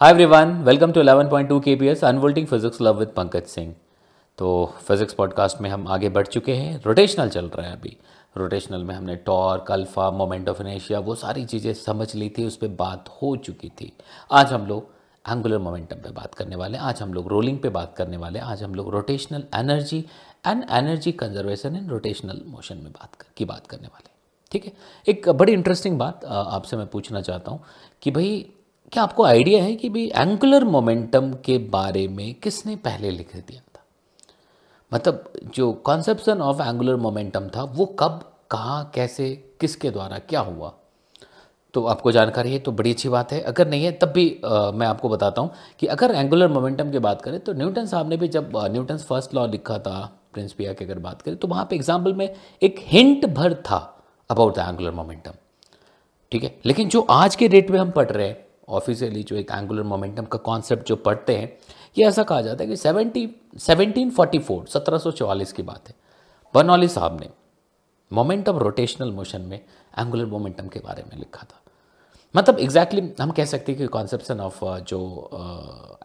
Hi everyone welcome to 11.2 point two K P S unfolding physics love with Pankaj Singh तो physics podcast में हम आगे बढ़ चुके हैं रोटेशनल चल रहा है अभी। रोटेशनल में हमने टॉर्क अल्फ़ा मोमेंट ऑफ़ इनेशिया वो सारी चीज़ें समझ ली थी, उस पर बात हो चुकी थी। आज हम लोग एंगुलर मोमेंटम पे बात करने वाले आज हम लोग रोलिंग पे बात करने वाले आज हम लोग rotational energy and energy conservation in rotational motion में बात की बात करने वाले ठीक है? एक बड़ी इंटरेस्टिंग बात आपसे मैं पूछना चाहता हूँ कि भाई क्या आपको आइडिया है कि भाई एंगुलर मोमेंटम के बारे में किसने पहले लिख दिया था? मतलब जो कॉन्सेप्शन ऑफ़ एंगुलर मोमेंटम था वो कब कहाँ कैसे किसके द्वारा क्या हुआ? तो आपको जानकारी है तो बड़ी अच्छी बात है। अगर नहीं है तब भी आ, मैं आपको बताता हूँ कि अगर एंगुलर मोमेंटम की बात करें तो न्यूटन साहब ने भी जब न्यूटन फ़र्स्ट लॉ लिखा था प्रिंस पिया की अगर बात करें तो वहाँ पे एग्ज़ाम्पल में एक हिंट भर था अबाउट द एंगुलर मोमेंटम ठीक है? लेकिन जो आज के डेट में हम पढ़ रहे हैं ऑफिशियली जो एक एंगुलर मोमेंटम का कॉन्सेप्ट जो पढ़ते हैं ये ऐसा कहा जाता है कि सेवेंटी सेवनटीन फोर्टी फोर सत्रह सौ चौवालीस की बात है। बर्नौली साहब ने मोमेंट ऑफ़ रोटेशनल मोशन में एंगुलर मोमेंटम के बारे में लिखा था। मतलब एग्जैक्टली exactly हम कह सकते हैं कि कॉन्सेप्शन ऑफ़ जो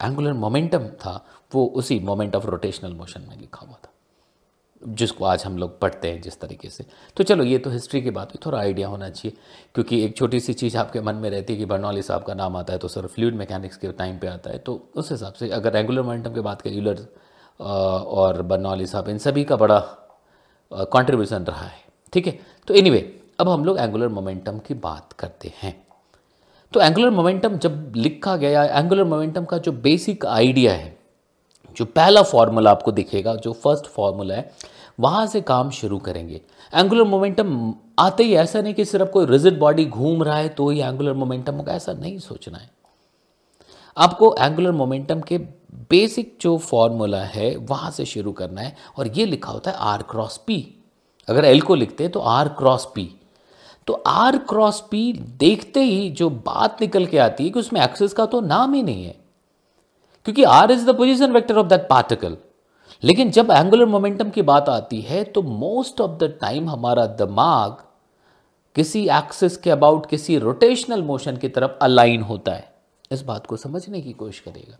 एंगुलर uh, मोमेंटम था वो उसी मोमेंट ऑफ़ रोटेशनल मोशन में लिखा हुआ था। जिसको आज हम लोग पढ़ते हैं जिस तरीके से। तो चलो ये तो हिस्ट्री की बात हुई थोड़ा आइडिया होना चाहिए क्योंकि एक छोटी सी चीज़ आपके मन में रहती है कि बर्नौली साहब का नाम आता है तो सर फ्लूड मैकेनिक्स के टाइम पे आता है तो उस हिसाब से अगर रेगुलर मोमेंटम की बात करें यूलर और बर्नौली साहब इन सभी का बड़ा कॉन्ट्रीब्यूशन रहा है ठीक है? तो एनी anyway, अब हम लोग एंगुलर मोमेंटम की बात करते हैं। तो एंगुलर मोमेंटम जब लिखा गया एंगुलर मोमेंटम का जो बेसिक आइडिया है जो पहला फॉर्मूला आपको दिखेगा, जो फ़र्स्ट फॉर्मूला है, वहाँ से काम शुरू करेंगे। एंगुलर मोमेंटम आते ही ऐसा नहीं कि सिर्फ़ कोई रिजिड बॉडी घूम रहा है तो ही एंगुलर मोमेंटम होगा, ऐसा नहीं सोचना है। आपको एंगुलर मोमेंटम के बेसिक जो फॉर्मूला है, वहाँ से शुरू करना है और ये लिखा होता है आर क्रॉस पी अगर एल को लिखते हैं तो आर क्रॉस पी तो आर क्रॉस पी देखते ही जो बात निकल के आती है कि उसमें एक्सेस का तो नाम ही नहीं है। क्योंकि R is the position vector of that particle लेकिन जब एंगुलर मोमेंटम की बात आती है तो मोस्ट ऑफ़ द टाइम हमारा दिमाग किसी एक्सिस के अबाउट किसी रोटेशनल मोशन की तरफ़ अलाइन होता है। इस बात को समझने की कोशिश करेगा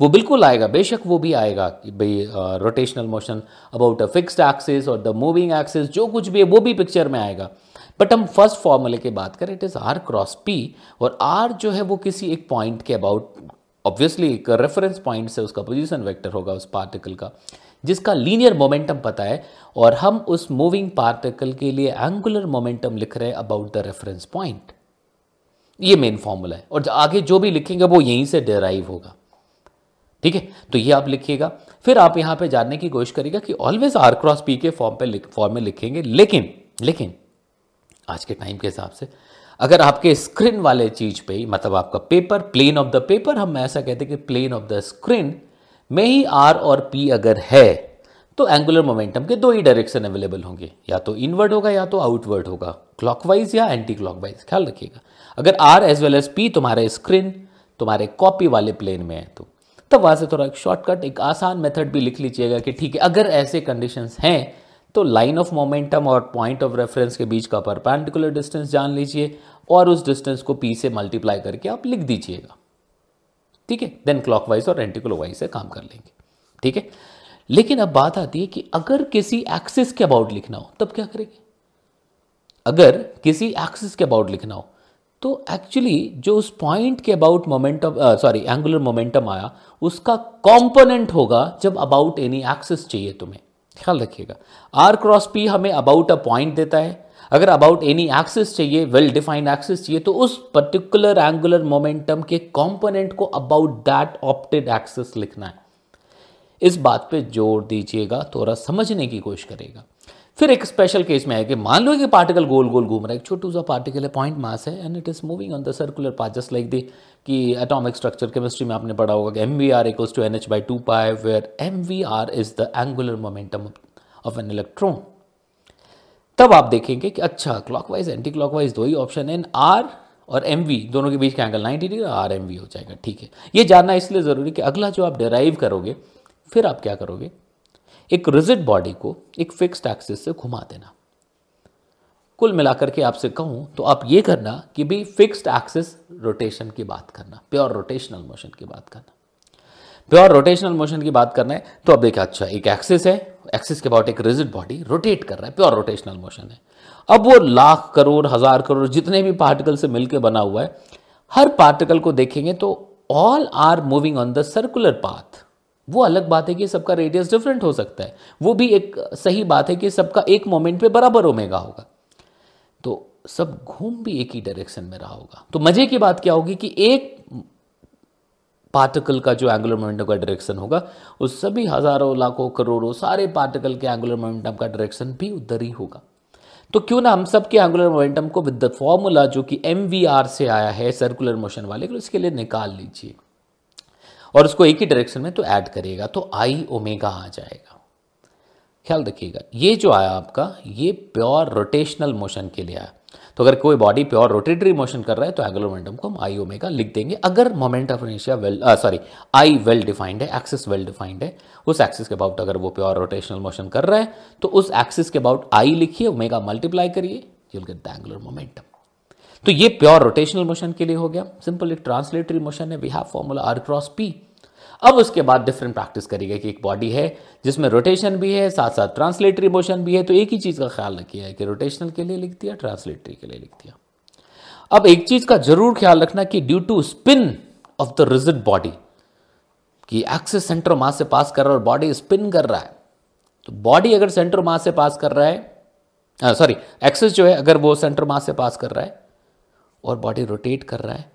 वो बिल्कुल आएगा, बेशक वो भी आएगा कि भाई rotational motion about a fixed axis और द मूविंग एक्सिस जो कुछ भी है, वो भी पिक्चर में आएगा। बट हम फ़र्स्ट फॉर्मूले की बात करें it is R cross P और आर जो है वो किसी एक पॉइंट के अबाउट ऑब्वियसली एक रेफरेंस पॉइंट से उसका पोजीशन वेक्टर होगा उस पार्टिकल का, जिसका लीनियर मोमेंटम पता है, और हम उस मूविंग पार्टिकल के लिए एंगुलर मोमेंटम लिख रहे हैं अबाउट द रेफरेंस पॉइंट ये मेन फॉर्मूला है, और आगे जो भी लिखेंगे, वो यहीं से डेराइव होगा। ठीक है? तो ये आप लिखिएगा। फिर आप यहाँ पे जानने की कोशिश करिएगा कि ऑलवेज आर क्रॉस पी के फॉर्म पे फॉर्म में लिखेंगे, लेकिन लेकिन, आज के टाइम के हिसाब से अगर आपके स्क्रीन वाले चीज़ पे मतलब आपका paper plane of the paper हम ऐसा कहते हैं कि प्लेन ऑफ़ द स्क्रीन में ही आर और पी अगर है तो एंगुलर मोमेंटम के दो ही डायरेक्शन अवेलेबल होंगे। या तो इनवर्ड होगा या तो आउटवर्ड होगा। क्लॉकवाइज या एंटी क्लॉकवाइज ख्याल रखिएगा। अगर R as well as P तुम्हारे स्क्रीन तुम्हारे कॉपी वाले प्लेन में है तो तब वहाँ से थोड़ा एक शॉर्टकट एक आसान मेथड भी लिख लीजिएगा कि ठीक है, अगर ऐसे कंडीशंस हैं तो लाइन ऑफ़ मोमेंटम और पॉइंट ऑफ़ रेफरेंस के बीच का परपेंडिकुलर डिस्टेंस जान लीजिए और उस डिस्टेंस को पी से मल्टीप्लाई करके आप लिख दीजिएगा। ठीक है? देन क्लॉकवाइज और एंटी क्लॉकवाइज से काम कर लेंगे। ठीक है? लेकिन अब बात आती है कि अगर किसी एक्सिस के अबाउट लिखना हो, तब क्या करेंगे? अगर किसी एक्सिस के अबाउट लिखना हो तो एक्चुअली जो उस पॉइंट के about momentum sorry angular momentum आया, उसका कंपोनेंट होगा जब अबाउट एनी एक्सिस चाहिए तुम्हें। ख्याल रखिएगा। आर क्रॉस पी हमें अबाउट अ पॉइंट देता है। अगर अबाउट एनी एक्सिस चाहिए वेल डिफाइंड एक्सिस चाहिए तो उस पर्टिकुलर एंगुलर मोमेंटम के कॉम्पोनेंट को अबाउट दैट ऑप्टेड एक्सिस लिखना है। इस बात पे ज़ोर दीजिएगा, थोड़ा समझने की कोशिश करेगा फिर एक स्पेशल केस में है कि मान लो कि पार्टिकल गोल गोल घूम रहा है, एक छोटू सा पार्टिकल है पॉइंट मास है and it is moving on the circular path just like the कि एटॉमिक स्ट्रक्चर केमिस्ट्री में आपने पढ़ा होगा कि M V R equals to N H by two pi where M V R is the angular momentum of an electron तब आप देखेंगे कि अच्छा क्लॉकवाइज एंटी क्लॉकवाइज दो ही ऑप्शन है आर और एम वी दोनों के बीच का angle 90 degree R M V हो जाएगा, ठीक है। ये जानना इसलिए ज़रूरी कि अगला जो आप डिराइव करोगे, फिर आप क्या करोगे? एक रिजिड बॉडी को एक फिक्स्ड एक्सिस से घुमा देना। कुल मिलाकर के आपसे कहूँ तो आप ये करना कि भी फिक्स्ड एक्सिस रोटेशन की बात करना, प्योर रोटेशनल मोशन की बात करना। प्योर रोटेशनल मोशन की बात करना है तो अब देखिए अच्छा एक एक्सिस है, एक्सिस के अबाउट एक रिजिड बॉडी रोटेट कर रहा है, प्योर रोटेशनल मोशन है। अब वो लाख करोड़, हज़ार करोड़, जितने भी पार्टिकल से मिलकर बना हुआ है, हर पार्टिकल को देखेंगे तो all are moving on the circular path वो अलग बात है कि सबका रेडियस डिफरेंट हो सकता है। वो भी एक सही बात है कि सबका एक मोमेंट पे बराबर ओमेगा होगा। तो सब घूम भी एक ही डायरेक्शन में रहा होगा। तो मज़े की बात क्या होगी कि एक पार्टिकल का जो एंगुलर मोमेंटम का डायरेक्शन होगा, उस सभी हज़ारों, लाखों, करोड़ों सारे पार्टिकल के एंगुलर मोमेंटम का डायरेक्शन भी उधर ही होगा। तो क्यों ना हम सब के एंगुलर मोमेंटम को विद द फॉर्मूला जो कि एमवीआर से आया है सर्कुलर मोशन वाले, उसके लिए निकाल लीजिए। और उसको एक ही डायरेक्शन में तो ऐड करिएगा तो आई ओमेगा आ जाएगा। ख्याल रखिएगा, ये जो आया आपका, ये प्योर रोटेशनल मोशन के लिए आया। तो अगर कोई बॉडी प्योर रोटेटरी मोशन कर रहा है तो एंगुलर मोमेंटम को हम आई ओमेगा लिख देंगे। अगर moment of इनिशिया well sorry I well defined है एक्सिस वेल डिफाइंड है, उस एक्सिस के अबाउट अगर वो प्योर रोटेशनल मोशन कर रहा है तो उस एक्सिस के अबाउट आई लिखिए ओमेगा मल्टीप्लाई करिए you'll get the angular momentum तो ये प्योर रोटेशनल मोशन के लिए हो गया। सिंपल एक ट्रांसलेटरी मोशन है। We have formula R cross P अब उसके बाद डिफरेंट प्रैक्टिस करिएगा कि एक बॉडी है, जिसमें रोटेशन भी है साथ साथ ट्रांसलेटरी मोशन भी है तो एक ही चीज़ का ख्याल रखिए, कि रोटेशनल के लिए लिख दिया ट्रांसलेटरी के लिए लिख दिया। अब एक चीज़ का ज़रूर ख्याल रखना कि due to spin of the rigid body कि एक्सिस सेंटर मास से पास कर रहा है और बॉडी स्पिन कर रहा है। तो बॉडी अगर सेंटर मास से पास कर रहा है सॉरी एक्सिस जो है, अगर वो सेंटर मास से पास कर रहा है और बॉडी रोटेट कर रहा है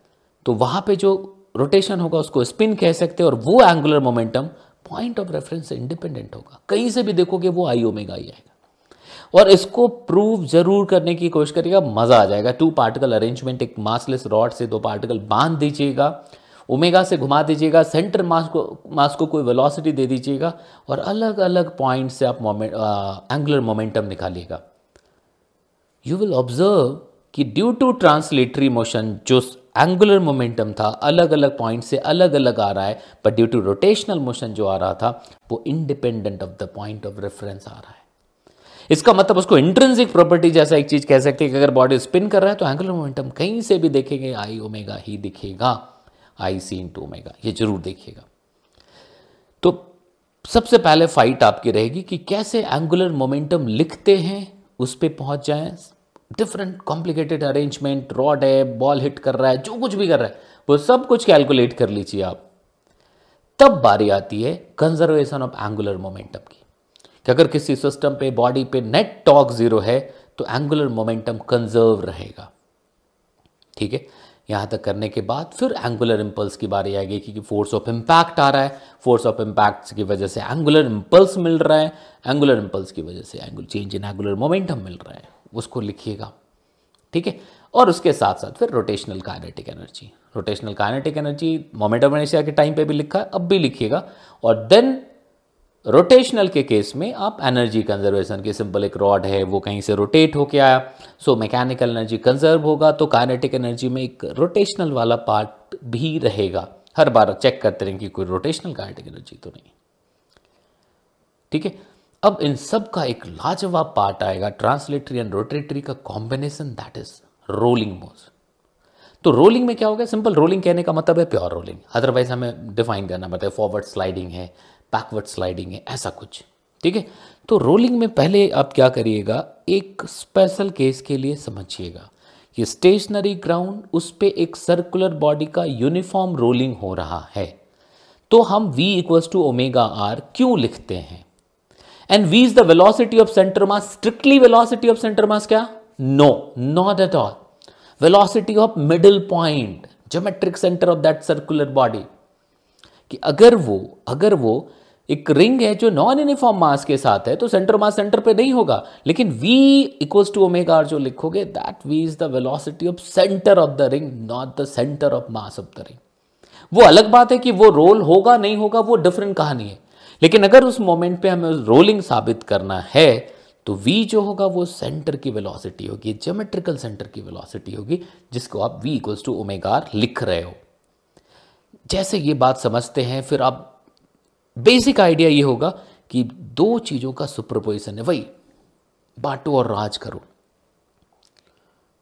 तो वहाँ पे जो रोटेशन होगा उसको स्पिन कह सकते हैं और वो angular momentum point of reference से इंडिपेंडेंट होगा। कहीं से भी देखोगे वो आई ओमेगा ही आएगा। और इसको प्रूव ज़रूर करने की कोशिश करिएगा, मज़ा आ जाएगा। टू पार्टिकल अरेंजमेंट एक मासलेस रॉड से दो पार्टिकल बाँध दीजिएगा ओमेगा से घुमा दीजिएगा सेंटर मास को मास को कोई वेलोसिटी दे दीजिएगा और अलग अलग पॉइंट से आप मोमेंट एंगुलर मोमेंटम निकालिएगा। यू विल ऑब्ज़र्व कि ड्यू टू ट्रांसलेटरी मोशन जो एंगुलर मोमेंटम था अलग अलग पॉइंट से अलग अलग आ रहा है but due to rotational motion जो आ रहा था, वो independent of the point of reference आ रहा है। इसका मतलब उसको इंट्रेंसिक प्रॉपर्टी जैसा एक चीज़ कह सकते हैं कि अगर बॉडी स्पिन कर रहा है तो एंगुलर मोमेंटम कहीं से भी देखेंगे आई ओमेगा ही दिखेगा आई सी इन टू ओमेगा ये ज़रूर देखिएगा। तो सबसे पहले फाइट आपकी रहेगी कि कैसे एंगुलर मोमेंटम लिखते हैं, उस पर पहुँच जाए डिफरेंट कॉम्प्लिकेटेड अरेंजमेंट रॉड है बॉल हिट कर रहा है, जो कुछ भी कर रहा है, वो सब कुछ कैलकुलेट कर लीजिए आप। तब बारी आती है कंजर्वेशन ऑफ़ एंगुलर मोमेंटम की। कि अगर किसी सिस्टम पे बॉडी पे नेट टॉक ज़ीरो है तो एंगुलर मोमेंटम कंजर्व रहेगा। ठीक है? यहाँ तक करने के बाद फिर एंगुलर इंपल्स की बारी आएगी क्योंकि फोर्स ऑफ़ इम्पैक्ट आ रहा है। फोर्स ऑफ़ इम्पैक्ट की वजह से एंगुलर इंपल्स मिल रहा है। एंगुलर इंपल्स की वजह से angular change in angular momentum मिल रहा है। उसको लिखिएगा, ठीक है? और उसके साथ साथ फिर rotational kinetic energy rotational kinetic energy moment of inertia के टाइम पे भी लिखा है, अब भी लिखिएगा। और देन रोटेशनल के केस में आप एनर्जी कंजर्वेशन की सिंपल एक रॉड है, वो कहीं से रोटेट होके आया। सो मैकेनिकल एनर्जी कंजर्व होगा तो काइनेटिक एनर्जी में एक रोटेशनल वाला पार्ट भी रहेगा। हर बार चेक करते रहें कि कोई रोटेशनल काइनेटिक एनर्जी तो नहीं। ठीक है? अब इन सब का एक लाजवाब पार्ट आएगा ट्रांसलेटरी एंड रोटेटरी का कॉम्बिनेशन दैट इज़ रोलिंग मोज तो रोलिंग में क्या हो गया? सिंपल रोलिंग कहने का मतलब है प्योर रोलिंग अदरवाइज़ हमें डिफाइन करना पड़ता है फॉरवर्ड स्लाइडिंग है बैकवर्ड स्लाइडिंग है, ऐसा कुछ. ठीक है? तो रोलिंग में पहले आप क्या करिएगा? एक स्पेशल केस के लिए समझिएगा. कि स्टेशनरी ग्राउंड उस पर एक सर्कुलर बॉडी का यूनिफॉर्म रोलिंग हो रहा है. तो हम v equals to omega R क्यों लिखते हैं? And v is the velocity of centre mass strictly velocity of centre mass क्या no not at all velocity of middle point geometric centre of that circular body कि अगर वो अगर वो एक रिंग है जो नॉन यूनिफॉर्म मास के साथ है तो सेंटर मास सेंटर पे नहीं होगा. लेकिन v इक्वल्स टू ओमेगा जो लिखोगे that v is the velocity of centre of the ring not the centre of mass of the ring वो अलग बात है कि वो रोल होगा, नहीं होगा, वो डिफरेंट कहानी है. लेकिन अगर उस मोमेंट पे हमें रोलिंग साबित करना है तो v जो होगा वो सेंटर की वेलोसिटी होगी ज्योमेट्रिकल सेंटर की वेलोसिटी होगी, जिसको आप v इक्वल्स टू ओमेगा लिख रहे हो। जैसे ये बात समझते हैं, फिर आप बेसिक आइडिया ये होगा कि दो चीज़ों का सुपरपोजिशन है, वही बाटो और राज करो।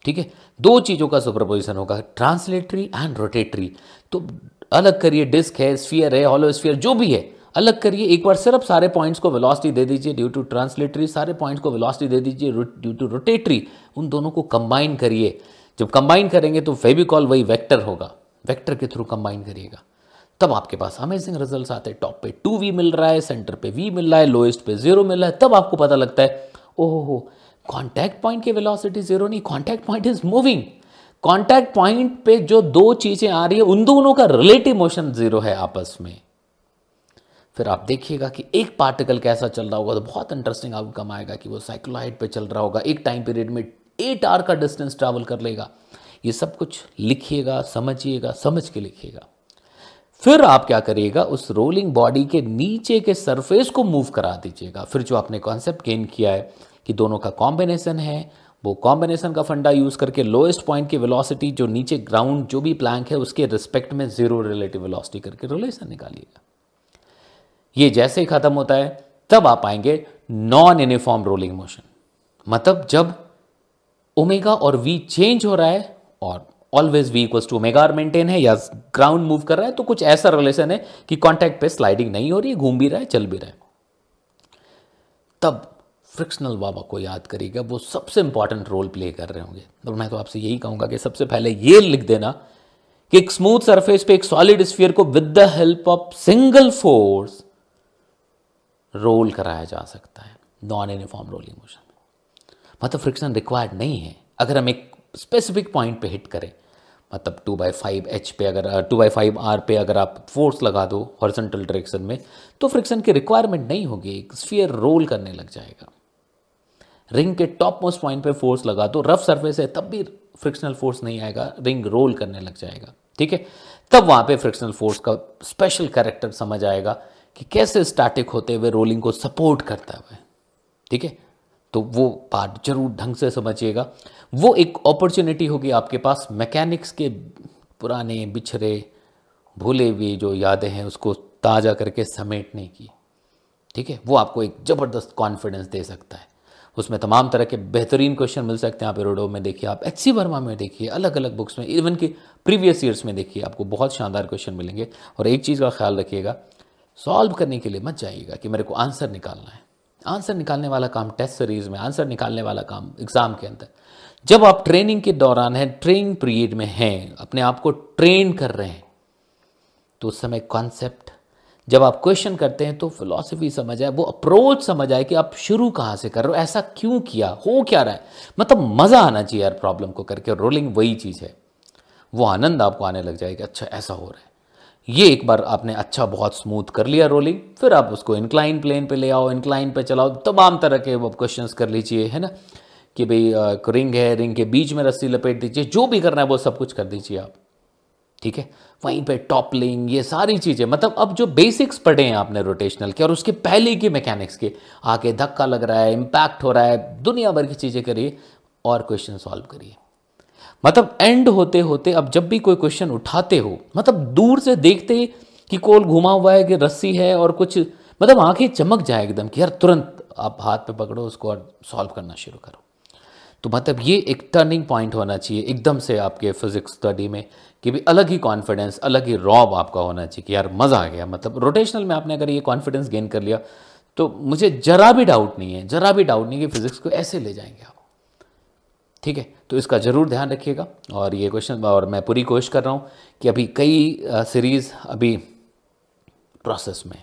ठीक है? दो चीज़ों का सुपरपोजिशन होगा ट्रांसलेटरी एंड रोटेटरी तो अलग करिए डिस्क है स्फीयर है हॉलोस्फीयर जो भी है अलग करिए। एक बार सिर्फ़ सारे पॉइंट्स को वेलोसिटी दे दीजिए ड्यू टू ट्रांसलेटरी सारे पॉइंट्स को वेलोसिटी दे दीजिए ड्यू टू रोटेटरी उन दोनों को कंबाइन करिए। जब कंबाइन करेंगे तो फेविकॉल वही वेक्टर होगा। वेक्टर के थ्रू कंबाइन करिएगा। तब आपके पास अमेजिंग रिजल्ट्स आते हैं। टॉप पे टू वी मिल रहा है सेंटर पे वी मिल रहा है लोएस्ट पे ज़ीरो मिल रहा है। तब आपको पता लगता है, ओहो हो कॉन्टैक्ट पॉइंट की वेलोसिटी ज़ीरो नहीं contact point is moving contact point पे जो दो चीज़ें आ रही है, उन दोनों का रिलेटिव मोशन ज़ीरो है आपस में। फिर आप देखिएगा कि एक पार्टिकल कैसा चल रहा होगा तो बहुत इंटरेस्टिंग आउटकम आएगा कि वो साइक्लोहाइड पे चल रहा होगा। एक टाइम पीरियड में एट आर का डिस्टेंस ट्रैवल कर लेगा। ये सब कुछ लिखिएगा, समझिएगा, समझ के लिखिएगा। फिर आप क्या करिएगा, उस रोलिंग बॉडी के नीचे के सरफेस को मूव करा दीजिएगा। फिर जो आपने कॉन्सेप्ट गेन किया है कि दोनों का कॉम्बिनेशन है, वो कॉम्बिनेशन का फंडा यूज़ करके लोएस्ट पॉइंट की वेलोसिटी जो नीचे ग्राउंड जो भी प्लैंक है, उसके रिस्पेक्ट में ज़ीरो रिलेटिव वेलोसिटी करके रिलेशन निकालिएगा। ये जैसे ही खत्म होता है, तब आप आएँगे नॉन यूनिफॉर्म रोलिंग मोशन मतलब जब ओमेगा और वी चेंज हो रहा है और always v equals to omega maintain है या ग्राउंड मूव कर रहा है तो कुछ ऐसा रिलेशन है कि कांटेक्ट पे स्लाइडिंग नहीं हो रही, घूम भी रहा है, चल भी रहा है। तब फ्रिक्शनल बाबा को याद करिएगा, वो सबसे इंपॉर्टेंट रोल प्ले कर रहे होंगे। तो मैं तो आपसे यही कहूँगा कि सबसे पहले ये लिख देना कि एक स्मूथ सरफेस पे एक सॉलिड स्फीयर को with the help of single force roll कराया जा सकता है नॉन यूनिफॉर्म रोलिंग मोशन में। मतलब फ्रिक्शन रिक्वायर्ड नहीं है। अगर हम एक स्पेसिफिक पॉइंट पे हिट करें मतलब टू बाई फाइव एच पे अगर टू बाई फाइव आर पे अगर आप फोर्स लगा दो हॉरिजॉन्टल डायरेक्शन में तो फ्रिक्शन की रिक्वायरमेंट नहीं होगी। एक स्फीयर रोल करने लग जाएगा। रिंग के टॉप मोस्ट पॉइंट पे फोर्स लगा दो रफ सरफेस है, तब भी फ्रिक्शनल फोर्स नहीं आएगा रिंग रोल करने लग जाएगा। ठीक है? तब वहाँ पे फ्रिक्शनल फोर्स का स्पेशल कैरेक्टर समझ आएगा। कि कैसे स्टैटिक होते हुए रोलिंग को सपोर्ट करता हुआ ठीक है? तो वो पार्ट ज़रूर ढंग से समझिएगा। वो एक अपॉर्चुनिटी होगी आपके पास। मैकेनिक्स के पुराने, बिछड़े, भूले हुए जो यादें हैं, उसको ताज़ा करके समेटने की। ठीक है? वो आपको एक ज़बरदस्त कॉन्फिडेंस दे सकता है। उसमें तमाम तरह के बेहतरीन क्वेश्चन मिल सकते हैं। आप एरोडो में देखिए, आप एच सी वर्मा में देखिए अलग अलग बुक्स में इवन कि प्रीवियस ईयर्स में देखिए, आपको बहुत शानदार क्वेश्चन मिलेंगे। और एक चीज़ का ख्याल रखिएगा सॉल्व करने के लिए मत जाइएगा कि मेरे को आंसर निकालना है। आंसर निकालने वाला काम टेस्ट सीरीज़ में, आंसर निकालने वाला काम एग्ज़ाम के अंदर। जब आप ट्रेनिंग के दौरान हैं, ट्रेनिंग पीरियड में हैं, अपने आप को ट्रेन कर रहे हैं तो उस समय कॉन्सेप्ट, जब आप क्वेश्चन करते हैं तो फिलॉसफी समझ आए, वो अप्रोच समझ आए कि आप शुरू कहाँ से कर रहे हो, ऐसा क्यों किया, हो क्या रहा है? मतलब मज़ा आना चाहिए यार प्रॉब्लम को करके रोलिंग वही चीज़ है। वो आनंद आपको आने लग जाएगा अच्छा ऐसा हो रहा है। ये एक बार आपने अच्छा बहुत स्मूथ कर लिया रोलिंग फिर आप उसको इंक्लाइन प्लेन पे ले आओ इंक्लाइन पे चलाओ, तमाम तरह के वो क्वेश्चंस कर लीजिए, है ना? कि भाई रिंग है रिंग के बीच में रस्सी लपेट दीजिए, जो भी करना है वो सब कुछ कर दीजिए आप, ठीक है? वहीं पे टॉपलिंग ये सारी चीज़ें मतलब अब जो बेसिक्स पढ़े हैं आपने रोटेशनल के, और उसके पहले की मैकेनिक्स के, आके धक्का लग रहा है इम्पैक्ट हो रहा है, दुनिया भर की चीज़ें करिए, और क्वेश्चन सॉल्व करिए। मतलब एंड होते होते, अब जब भी कोई क्वेश्चन उठाते हो मतलब दूर से देखते कि कोल घुमा हुआ है, कि रस्सी है और कुछ मतलब आँखें चमक जाए एकदम कि यार तुरंत आप हाथ पे पकड़ो उसको और सॉल्व करना शुरू करो। तो मतलब ये एक टर्निंग पॉइंट होना चाहिए, एकदम से आपके फिजिक्स स्टडी में, कि भी अलग ही कॉन्फिडेंस अलग ही रॉब आपका होना चाहिए कि यार मज़ा आ गया। मतलब रोटेशनल में आपने अगर ये कॉन्फिडेंस गेन कर लिया तो मुझे जरा भी डाउट नहीं है, जरा भी डाउट नहीं कि फिजिक्स को ऐसे ले जाएँगे आप। ठीक है? तो इसका ज़रूर ध्यान रखिएगा। और ये क्वेश्चन और मैं पूरी कोशिश कर रहा हूँ कि अभी कई सीरीज़ अभी प्रोसेस में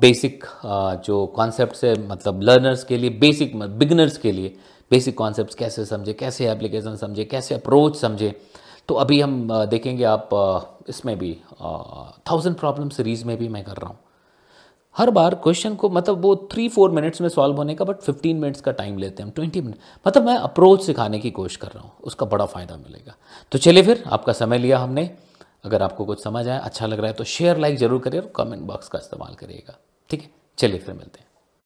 बेसिक जो कॉन्सेप्ट है मतलब लर्नर्स के लिए बेसिक बिगनर्स के लिए बेसिक कॉन्सेप्ट कैसे समझे, कैसे एप्लीकेशन समझे, कैसे अप्रोच समझे। तो अभी हम देखेंगे आप इसमें भी थाउज़ेंड प्रॉब्लम सीरीज़ में भी मैं कर रहा हूँ। हर बार क्वेश्चन को मतलब वो थ्री फोर मिनट्स में सॉल्व होने का बट फिफ्टीन मिनट्स का टाइम लेते हैं, हम ट्वेंटी मिनट मतलब मैं अप्रोच सिखाने की कोशिश कर रहा हूँ, उसका बड़ा फ़ायदा मिलेगा। तो चलिए फिर, आपका समय लिया हमने। अगर आपको कुछ समझ आया अच्छा लग रहा है तो शेयर लाइक ज़रूर करिए और कमेंट बॉक्स का इस्तेमाल करिएगा। ठीक है, चलिए फिर मिलते हैं।